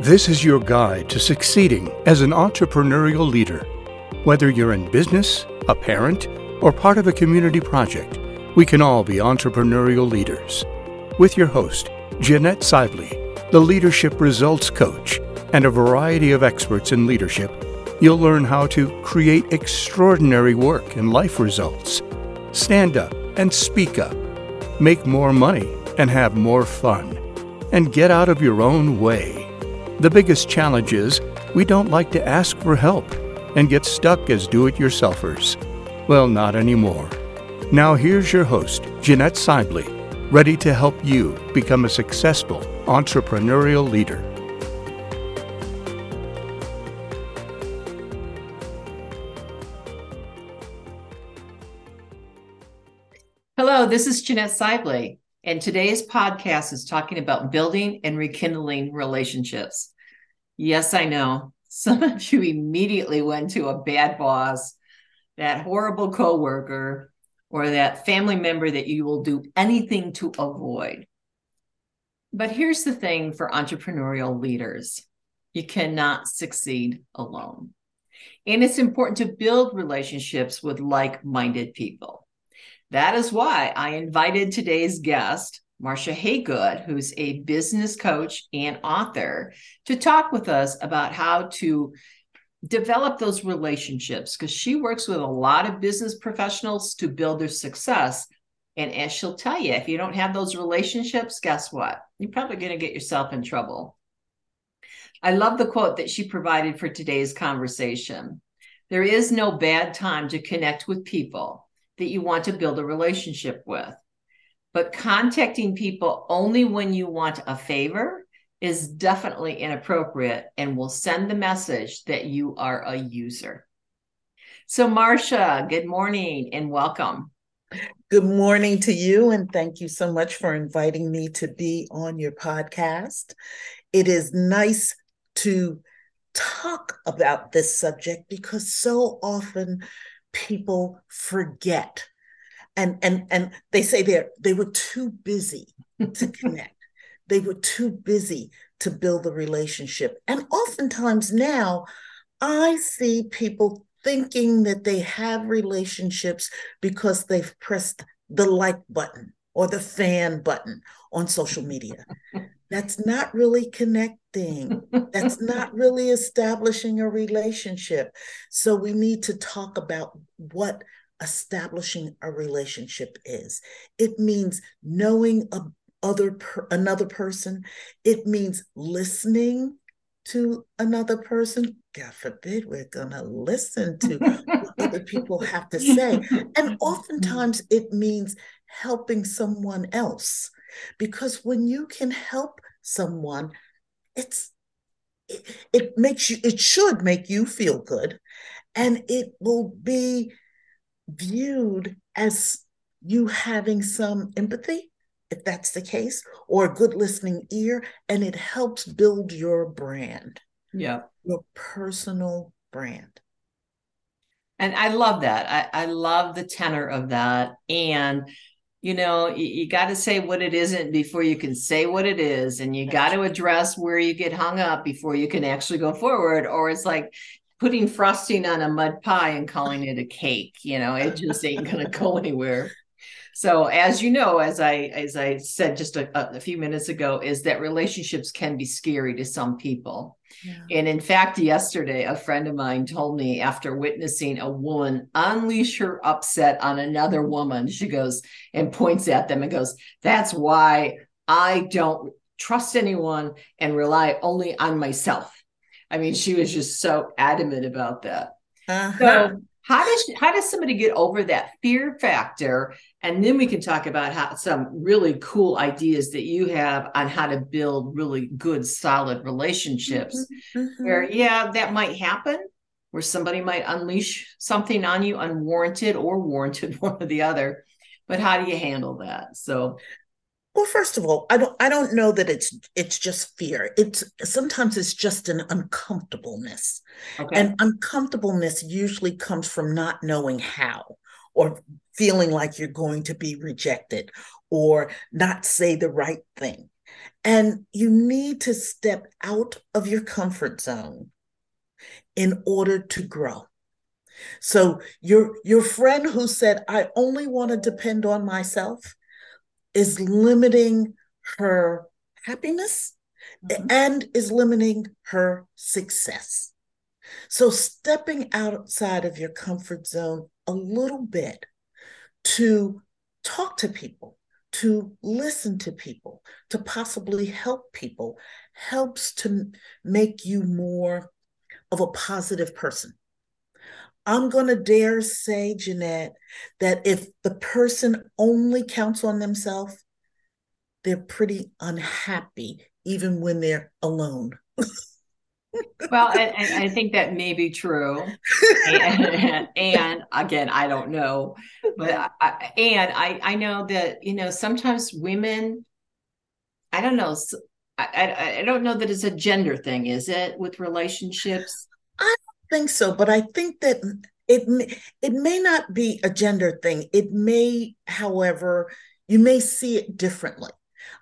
This is your guide to succeeding as an entrepreneurial leader. Whether you're in business, a parent, or part of a community project, we can all be entrepreneurial leaders. With your host, Jeanette Sibley, the Leadership Results Coach, and a variety of experts in leadership, you'll learn how to create extraordinary work and life results, stand up and speak up, make more money and have more fun, and get out of your own way. The biggest challenge is we don't like to ask for help and get stuck as do it yourselfers. Well, not anymore. Now, here's your host, Jeanette Sibley, ready to help you become a successful entrepreneurial leader. Hello, this is Jeanette Sibley, and today's podcast is talking about building and rekindling relationships. Yes, I know. Some of you immediately went to a bad boss, that horrible coworker, or that family member that you will do anything to avoid. But here's the thing for entrepreneurial leaders you cannot succeed alone. And it's important to build relationships with like minded people. That is why I invited today's guest, Marcia Haygood, who's a business coach and author, to talk with us about how to develop those relationships because she works with a lot of business professionals to build their success. And as she'll tell you, if you don't have those relationships, guess what? You're probably going to get yourself in trouble. I love the quote that she provided for today's conversation. There is no bad time to connect with people that you want to build a relationship with. But contacting people only when you want a favor is definitely inappropriate and will send the message that you are a user. So, Marcia, good morning and welcome. Good morning to you, and thank you so much for inviting me to be on your podcast. It is nice to talk about this subject because so often people forget. And and and they say they they were too busy to connect. They were too busy to build a relationship. And oftentimes now i see people thinking that they have relationships because they've pressed the like button or the fan button on social media that's not really connecting that's not really establishing a relationship so we need to talk about what establishing a relationship is. It means knowing a other per, another person. It means listening to another person. God forbid we're going to listen to what other people have to say. And oftentimes it means helping someone else. Because when you can help someone, it's it, it makes you it should make you feel good and it will be viewed as you having some empathy, if that's the case, or a good listening ear, and it helps build your brand. Yeah. Your personal brand. And I love that. I, I love the tenor of that. And you know you, you got to say what it isn't before you can say what it is and you got to address where you get hung up before you can actually go forward or it's like putting frosting on a mud pie and calling it a cake. You know, it just ain't going to go anywhere. So, as you know, as I as I said just a, a, few minutes ago, is that relationships can be scary to some people. Yeah. And in fact, yesterday, a friend of mine told me after witnessing a woman unleash her upset on another woman, she goes and points at them and goes, "That's why I don't trust anyone and rely only on myself." I mean, she was just so adamant about that. Uh-huh. So how does how does somebody get over that fear factor? And then we can talk about how some really cool ideas that you have on how to build really good, solid relationships. Mm-hmm. mm-hmm. Where yeah, that might happen, where somebody might unleash something on you unwarranted or warranted, one or the other. But how do you handle that? So well, first of all, I don't I don't know that it's it's just fear. It's sometimes it's just an uncomfortableness. Okay. And uncomfortableness usually comes from not knowing how or feeling like you're going to be rejected or not say the right thing. And you need to step out of your comfort zone in order to grow. So your your friend who said I only want to depend on myself is limiting her happiness mm-hmm. and is limiting her success. So stepping outside of your comfort zone a little bit to talk to people, to listen to people, to possibly help people helps to make you more of a positive person. I'm going to dare say, Jeanette, that if the person only counts on themselves, they're pretty unhappy, even when they're alone. well, I, I, think that may be true. And, and again, I don't know, but I, and I, I know that, you know, sometimes women, I don't know, I, I don't know that it's a gender thing, is it, with relationships? I think so, but I think that it may, it may not be a gender thing. It may, however, you may see it differently.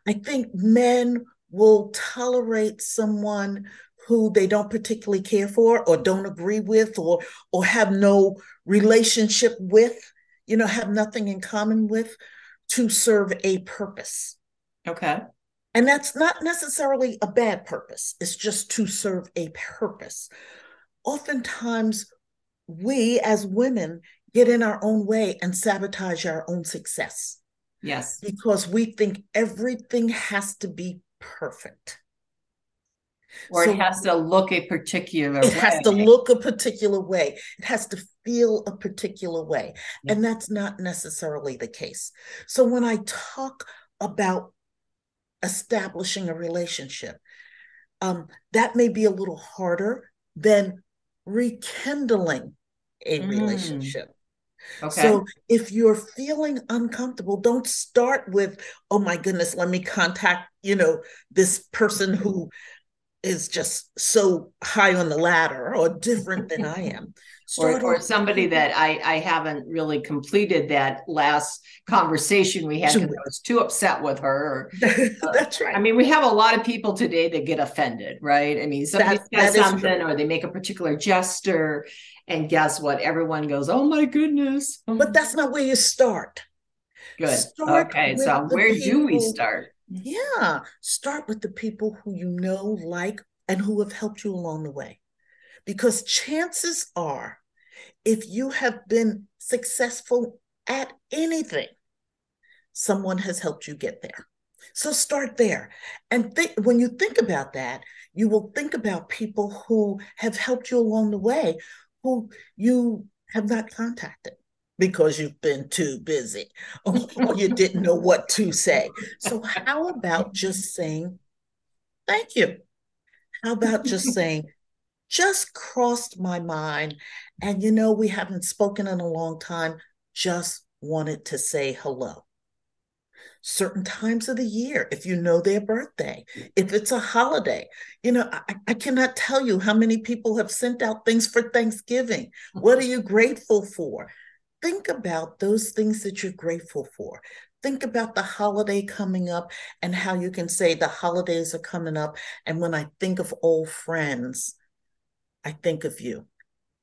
I think men will tolerate someone who they don't particularly care for or don't agree with or or have no relationship with, you know, have nothing in common with to serve a purpose. Okay. And that's not necessarily a bad purpose. It's just to serve a purpose. Oftentimes we as women get in our own way and sabotage our own success. Yes. Because we think everything has to be perfect. Or so it has to look a particular it way. has to look a particular way. It has to feel a particular way. And that's not necessarily the case. So when I talk about establishing a relationship, um, that may be a little harder than rekindling a mm. relationship. Okay. So if you're feeling uncomfortable, don't start with, oh my goodness, let me contact, you know, this person who is just so high on the ladder or different than I am. Or, or somebody mm-hmm. that I, I haven't really completed that last conversation we had because I was too upset with her. That's uh, right. I mean, we have a lot of people today that get offended, right? I mean, somebody that, says that something or they make a particular gesture, and guess what? Everyone goes, "Oh my goodness!" Oh but that's not where you start. Good. Start okay, so where people, do we start? Yeah, start with the people who you know, like, and who have helped you along the way. Because chances are, if you have been successful at anything, someone has helped you get there. So start there. And when you think about that, you will think about people who have helped you along the way, who you have not contacted because you've been too busy or, you didn't know what to say. So, how about just saying thank you? How about just saying, just crossed my mind. And you know, we haven't spoken in a long time, just wanted to say hello certain times of the year, if you know their birthday, if it's a holiday. You know, I, I, cannot tell you how many people have sent out things for Thanksgiving. What are you grateful for? Think about those things that you're grateful for. Think about the holiday coming up and how you can say the holidays are coming up. And when I think of old friends, I think of you.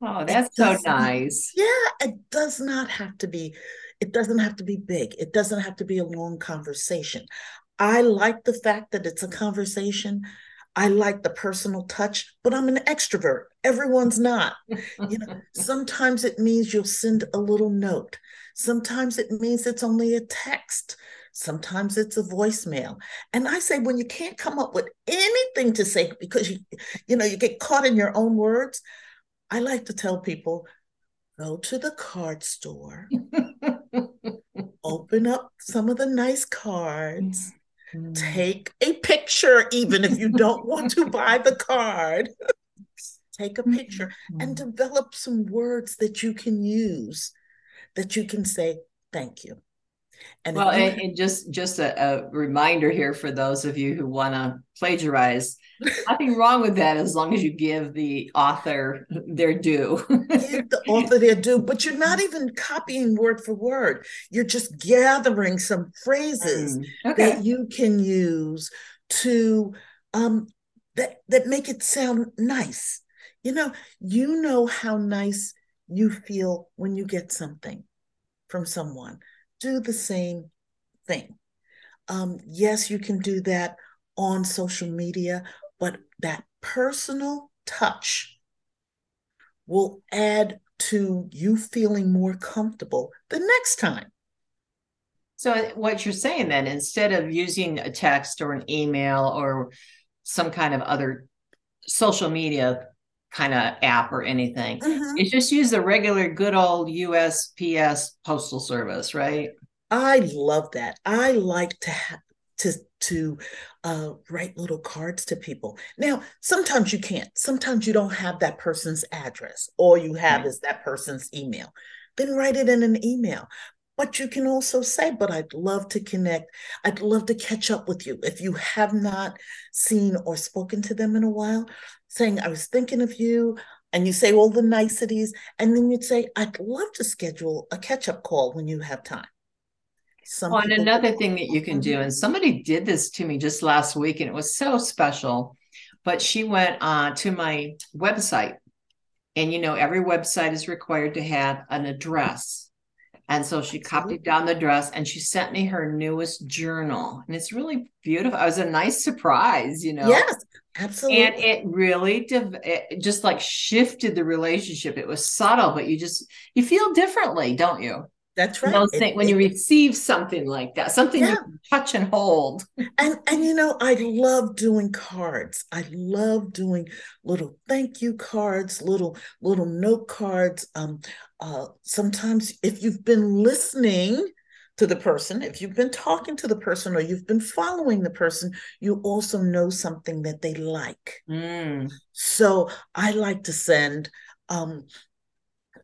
Oh, that's so nice. Yeah, it does not have to be it doesn't have to be big. It doesn't have to be a long conversation. I like the fact that it's a conversation. I like the personal touch, but I'm an extrovert. Everyone's not. you know, sometimes it means you'll send a little note. Sometimes it means it's only a text. Sometimes it's a voicemail. And I say when you can't come up with anything to say because you you know you get caught in your own words, I like to tell people go to the card store open up some of the nice cards, mm-hmm. take a picture, even if you don't want to buy the card. take a picture mm-hmm. and develop some words that you can use that you can say thank you and well, and, and, just just a, a, reminder here for those of you who want to plagiarize, nothing wrong with that as long as you give the author their due. give the author their due, but you're not even copying word for word. You're just gathering some phrases mm, okay. that you can use to um, that that make it sound nice. You know, you know how nice you feel when you get something from someone. Do the same thing. Um, yes, you can do that on social media, but that personal touch will add to you feeling more comfortable the next time. So, what you're saying then, instead of using a text or an email or some kind of other social media kind of app or anything, mm-hmm. it's just use the regular good old USPS postal service, right? I love that. I like to have to to uh, write little cards to people. Now, sometimes you can't. Sometimes you don't have that person's address. All you have right. is that person's email. Then write it in an email. But you can also say, but I'd love to connect. I'd love to catch up with you. If you have not seen or spoken to them in a while, saying, I was thinking of you, and you say all the niceties, and then you'd say, I'd love to schedule a catch up call when you have time. Some well, and another thing that you can do, and somebody did this to me just last week, and it was so special. But she went uh, to my website, and you know, every website is required to have an address. And so she copied down the address and she sent me her newest journal. And it's really beautiful. It was a nice surprise, you know? Yes, absolutely. And it really it just like shifted the relationship. It was subtle, but you just, you feel differently, don't you? That's right. Those things, when you receive something like that, something yeah. you touch and hold. And and you know, I love doing cards. I love doing little thank you cards, little little note cards. Um, uh, sometimes if you've been listening to the person, if you've been talking to the person or you've been following the person, you also know something that they like. Mm. So I like to send um,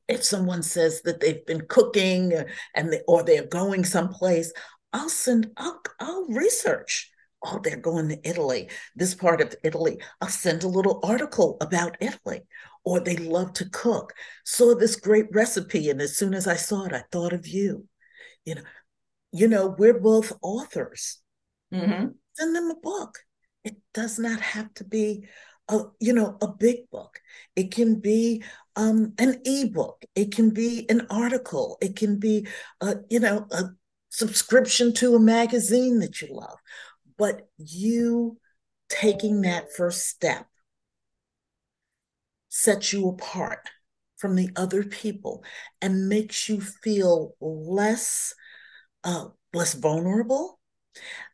if someone says that they've been cooking and they, or they're going someplace, I'll send, I'll, I'll research. Oh, they're going to Italy, this part of Italy. I'll send a little article about Italy. Or they love to cook. Saw this great recipe, and as soon as I saw it, I thought of you. You know, you know, we're both authors. Mm-hmm. Send them a book. It does not have to be a, you know, a big book. It can be um, an ebook. It can be an article. It can be, a, you know, a subscription to a magazine that you love. But you taking that first step sets you apart from the other people and makes you feel less uh, less vulnerable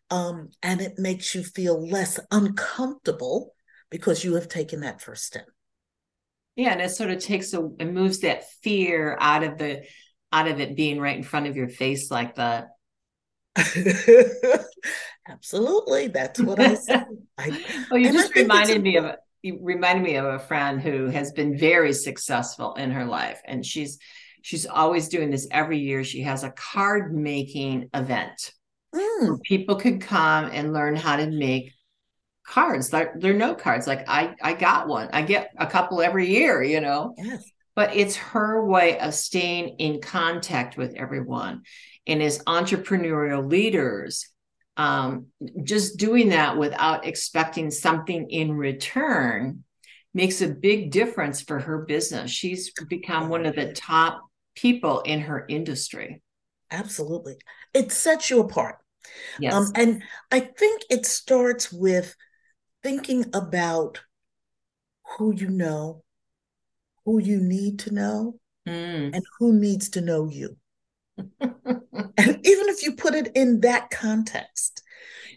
um, and it makes you feel less uncomfortable because you have taken that first step yeah, and it sort of takes a it moves that fear out of the out of it being right in front of your face like that. Absolutely, that's what I said. I, well, you just reminded me of a, you reminded me of a friend who has been very successful in her life, and she's she's always doing this every year. She has a card making event. Mm. people could come and learn how to make cards. They're, they're note cards. Like I, I got one. I get a couple every year, you know. Yes. But it's her way of staying in contact with everyone. And as entrepreneurial leaders, um, just doing that without expecting something in return makes a big difference for her business. She's become one of the top people in her industry. Absolutely. It sets you apart. Yes. Um, and I think it starts with thinking about who you know, who you need to know, mm. and who needs to know you. and even if you put it in that context,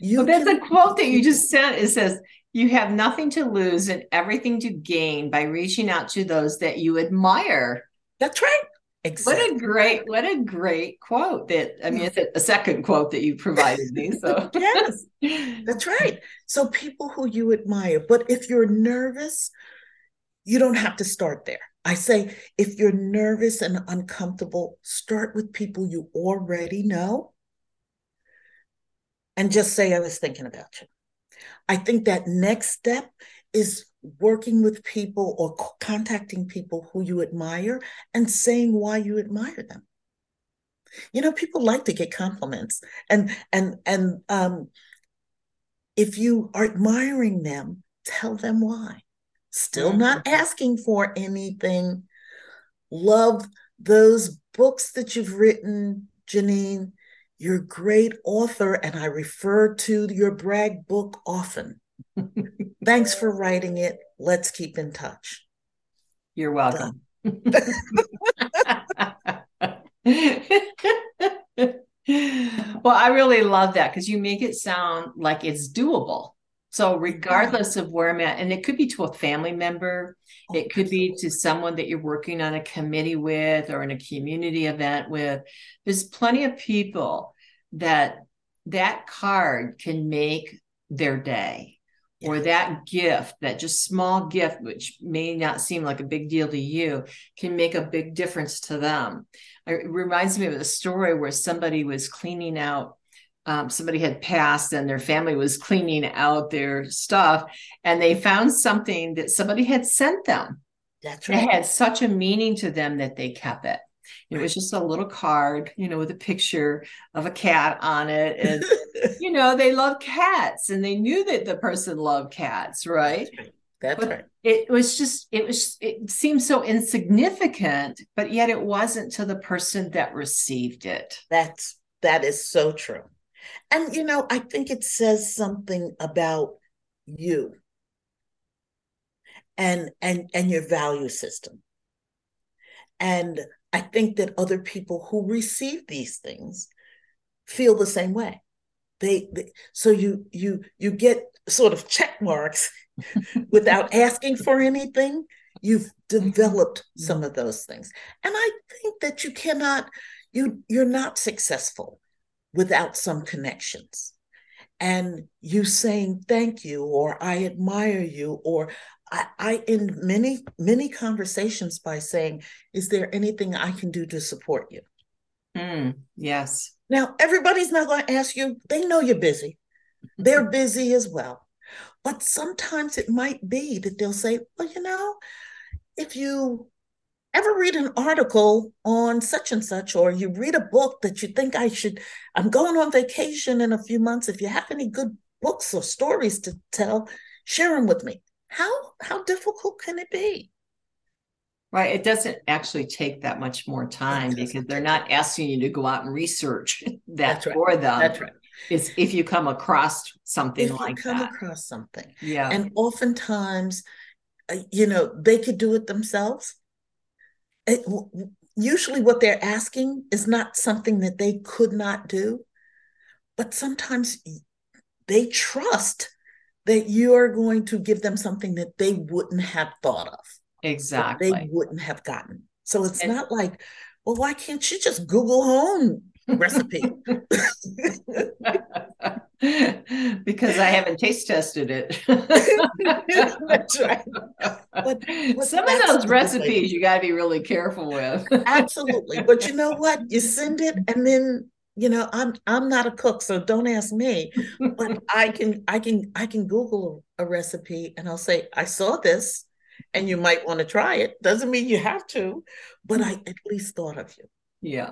you well, there's can- a quote that you just sent. It says, You have nothing to lose and everything to gain by reaching out to those that you admire. That's right. Exactly. What a great, what a great quote that I mean, it's a second quote that you provided me. So yes, that's right. So people who you admire, but if you're nervous, you don't have to start there. I say if you're nervous and uncomfortable, start with people you already know and just say, I was thinking about you. I think that next step is working with people or contacting people who you admire and saying why you admire them you know people like to get compliments and and and um if you are admiring them, tell them why. Still not Mm-hmm. asking for anything. Love those books that you've written, Janine. You're a great author, and I refer to your brag book often. Thanks for writing it. Let's keep in touch. You're welcome. well, I really love that because you make it sound like it's doable. So, mm-hmm. regardless of where I'm at, and it could be to a family member, Oh, it could be to someone that you're working on a committee with or in a community event with. There's plenty of people that that card can make their day or that gift, that just small gift, which may not seem like a big deal to you, can make a big difference to them. It reminds me of a story where somebody was cleaning out. Um, somebody had passed and their family was cleaning out their stuff and they found something that somebody had sent them That's right it had such a meaning to them that they kept it. It was just a little card, you know, with a picture of a cat on it. And, you know, they love cats and they knew that the person loved cats, right? That's right. That's right. it was just, it was, it seemed so insignificant, but yet it wasn't to the person that received it. That's that is so true. And you know, I think it says something about you and and and your value system. And I think that other people who receive these things feel the same way. They, they so you you you get sort of check marks without asking for anything. You've developed mm-hmm. some of those things. And I think that you cannot you you're not successful without some connections and you saying thank you or i admire you or I, I in many many conversations by saying is there anything i can do to support you Mm, yes. now everybody's not going to ask you they know you're busy they're busy as well but sometimes it might be that they'll say well you know if you ever read an article on such and such, or you read a book that you think I should, I'm going on vacation in a few months. If you have any good books or stories to tell, share them with me. How how difficult can it be? Right. It doesn't actually take that much more time because they're not asking you to go out and research that right. for them. That's right. It's if you come across something If you come that. across something, Yeah. and oftentimes, uh, you know, they could do it themselves. It, usually, what they're asking is not something that they could not do, but sometimes they trust that you are going to give them something that they wouldn't have thought of, exactly. they wouldn't have gotten. So it's And- not like, well, why can't you just Google home recipe? because I haven't taste tested it. That's right. But- but Some of those recipes you got to be really careful with. Absolutely. But you know what? You send it and then you know I'm I'm not a cook, so don't ask me. But I can I can I can Google a recipe and I'll say, I saw this and you might want to try it. Doesn't mean you have to, but I at least thought of you. Yeah.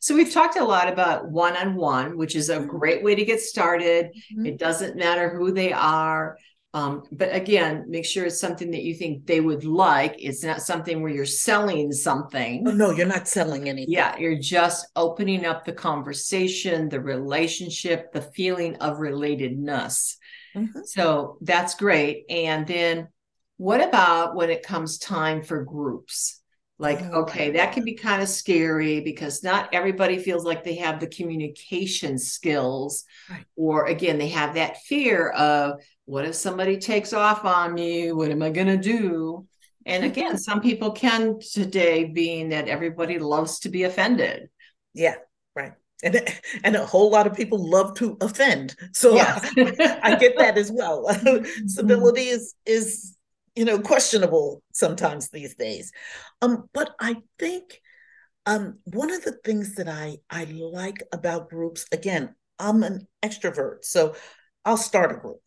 So we've talked a lot about one on one, which is a great way to get started. Mhm. It doesn't matter who they are. Um, but again, make sure it's something that you think they would like. It's not something where you're selling something. Oh, no, you're not selling anything. Yeah, you're just opening up the conversation, the relationship, the feeling of relatedness. Mhm. So that's great. And then what about when it comes time for groups? Like, Oh, okay, that can be kind of scary because not everybody feels like they have the communication skills. Right. Or again, they have that fear of what if somebody takes off on me? What am I going to do? And again, some people can today, being that everybody loves to be offended. Yeah, right. And and a whole lot of people love to offend. So Yes. I get that as well. Mm-hmm. Civility is is you know questionable sometimes these days. Um, but I think um one of the things that I I like about groups, again, I'm an extrovert, so I'll start a group.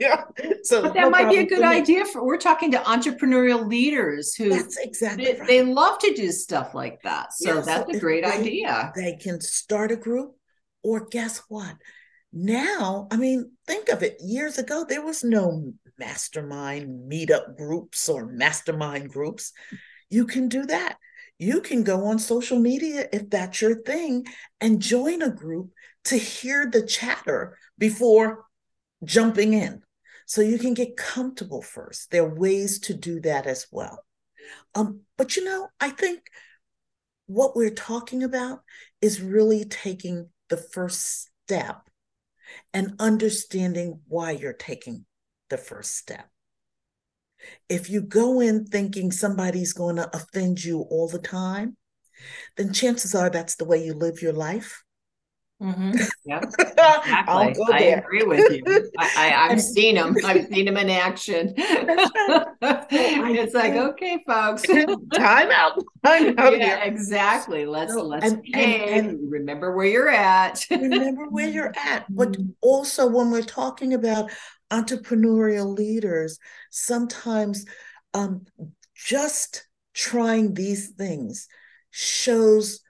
yeah. So But that no might be a good idea for we're talking to entrepreneurial leaders who That's exactly they, right. they love to do stuff like that. So Yeah, that's a great they- idea. They can start a group, or guess what? now, I mean, think of it. Years ago, there was no mastermind meetup groups or mastermind groups. You can do that. You can go on social media if that's your thing and join a group to hear the chatter before jumping in. So you can get comfortable first. There are ways to do that as well. Um, but you know, I think what we're talking about is really taking the first step and understanding why you're taking the first step. If you go in thinking somebody's going to offend you all the time, then chances are that's the way you live your life. Mm-hmm. Yeah, exactly. I agree with you. I, have seen them. I've seen them in action. it's like, okay, folks, time out. Time out yeah, here. exactly. Let's so, let's and, and, and remember where you're at. remember where you're at. But mm-hmm. also, when we're talking about entrepreneurial leaders, sometimes um, just trying these things shows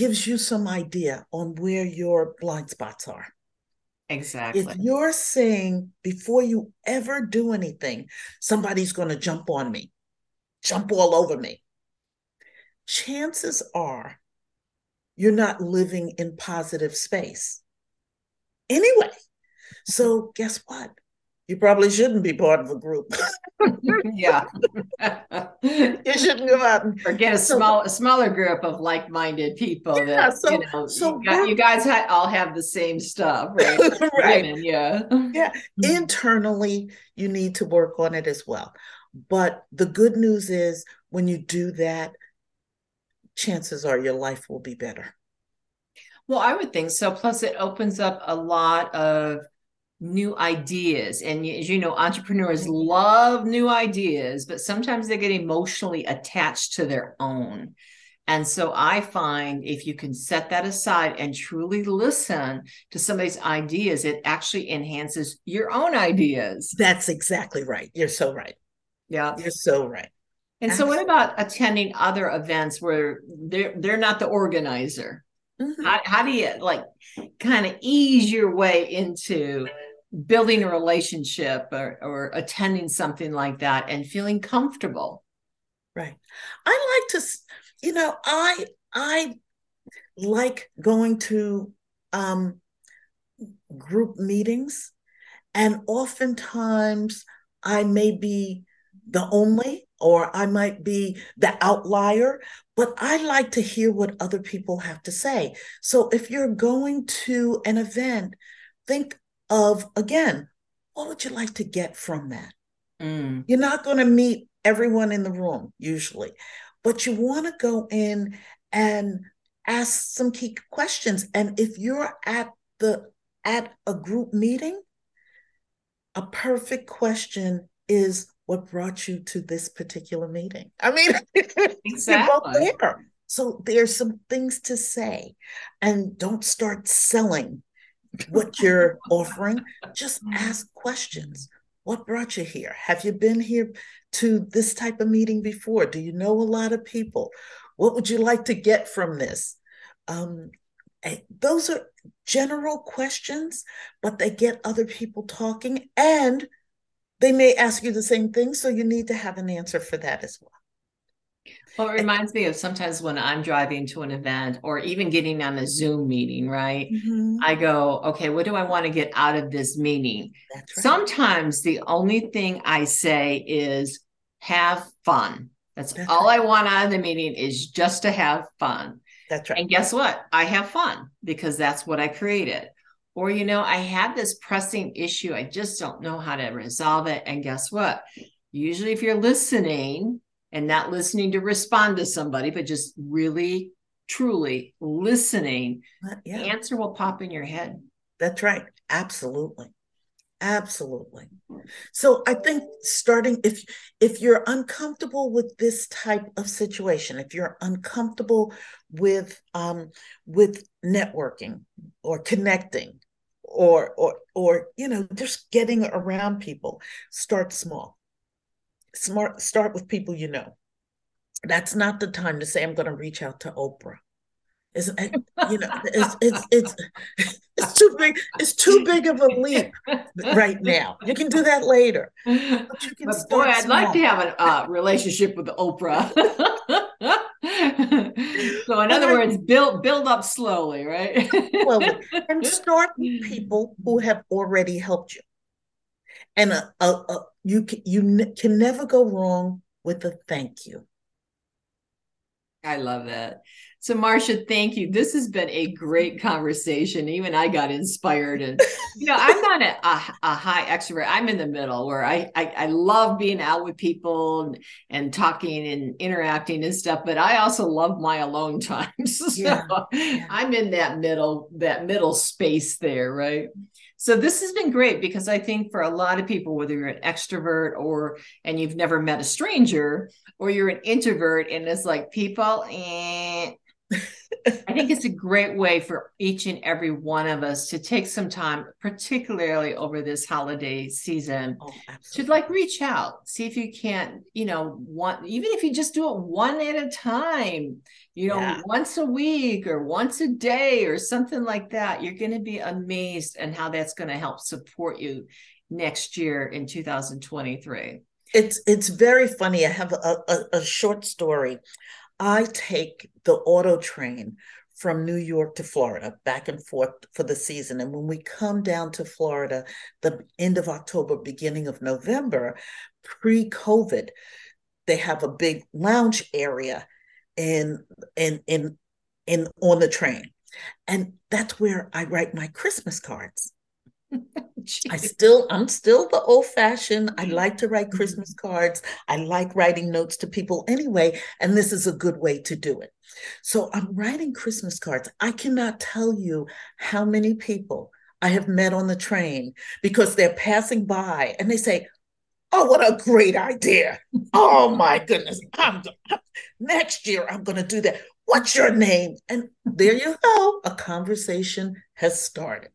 gives you some idea on where your blind spots are. Exactly. If you're saying before you ever do anything, somebody's going to jump on me, jump all over me, chances are you're not living in positive space. Anyway, so guess what? You probably shouldn't be part of a group. yeah. you shouldn't go out and or get a so, small a smaller group of like-minded people yeah, that so, you know so you, got, you guys ha- all have the same stuff, right? right. Women, yeah. Yeah. Mm-hmm. Internally, you need to work on it as well. But the good news is when you do that, chances are your life will be better. Well, I would think so. Plus, it opens up a lot of new ideas. And as you know, entrepreneurs love new ideas, but sometimes they get emotionally attached to their own. And so I find if you can set that aside and truly listen to somebody's ideas, it actually enhances your own ideas. That's exactly right. You're so right. Yeah. You're so right. And so what about attending other events where they're they're not the organizer? Mm-hmm. How, how do you like kind of ease your way into building a relationship or, or attending something like that and feeling comfortable. Right. I like to you know i i like going to um group meetings and oftentimes i may be the only or i might be the outlier but i like to hear what other people have to say. So if you're going to an event think of again, what would you like to get from that? Mm. You're not going to meet everyone in the room usually, but you want to go in and ask some key questions. And if you're at the at a group meeting, a perfect question is what brought you to this particular meeting? I mean, exactly. you're both there. So there's some things to say, and don't start selling what you're offering. Just ask questions. What brought you here? Have you been here to this type of meeting before? Do you know a lot of people? What would you like to get from this? Um, eh, those are general questions, but they get other people talking and they may ask you the same thing. So you need to have an answer for that as well. Well, it reminds me of sometimes when I'm driving to an event or even getting on a Zoom meeting, right? Mm-hmm. I go, okay, what do I want to get out of this meeting? Right. Sometimes the only thing I say is have fun. That's, That's all right. I want out of the meeting is just to have fun. That's right. And guess what? I have fun because that's what I created. Or, you know, I had this pressing issue. I just don't know how to resolve it. And guess what? Usually, if you're listening, and not listening to respond to somebody, but just really, truly listening, yeah. the answer will pop in your head. That's right. Absolutely. Absolutely. So I think starting if if you're uncomfortable with this type of situation, if you're uncomfortable with um with networking or connecting or or or you know just getting around people, start small smart start with people you know that's not the time to say i'm going to reach out to oprah it's, you know it's, it's it's it's too big. It's too big of a leap right now. You can do that later. But, but boy, I'd small. like to have a uh, relationship with Oprah. so, in other words, build build up slowly, right? well, and start with people who have already helped you. And a, a, a, you you can never go wrong with a thank you. I love that. So, Marcia, thank you. This has been a great conversation. Even I got inspired, and you know, I'm not a, a, a, high extrovert. I'm in the middle, where I, I I love being out with people and, and talking and interacting and stuff. But I also love my alone times. so yeah, yeah. I'm in that middle that middle space there, right? So this has been great because I think for a lot of people, whether you're an extrovert or and you've never met a stranger, or you're an introvert and it's like people, eh, I think it's a great way for each and every one of us to take some time, particularly over this holiday season, oh, to like reach out, see if you can't, you know, one even if you just do it one at a time, you know, yeah. once a week or once a day or something like that, you're going to be amazed and how that's going to help support you next year in 2023. It's it's very funny. I have a, a, a short story. I take the auto train from New York to Florida, back and forth for the season. And when we come down to Florida, the end of October, beginning of November, pre COVID, they have a big lounge area in in in in on the train. And that's where I write my Christmas cards. I still, I'm still the old fashioned. I like to write Christmas mm-hmm. cards. I like writing notes to people anyway. And this is a good way to do it. So I'm writing Christmas cards. I cannot tell you how many people I have met on the train because they're passing by and they say, Oh, what a great idea. Oh my goodness. I'm, next year I'm going to do that. What's your name? And there you go. A conversation has started.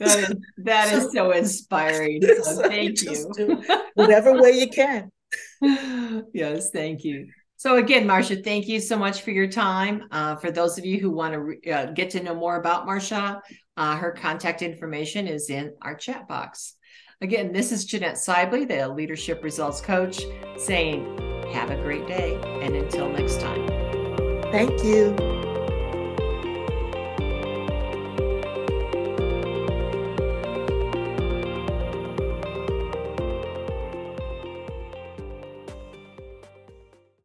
That is, that so, is so inspiring. So thank you. whatever way you can. yes, thank you. So again, Marcia, thank you so much for your time. Uh, for those of you who want to re- uh, get to know more about Marcia, uh, her contact information is in our chat box. Again, this is Jeanette Sibley, the Leadership Results Coach, saying, have a great day. And until next time. Thank you.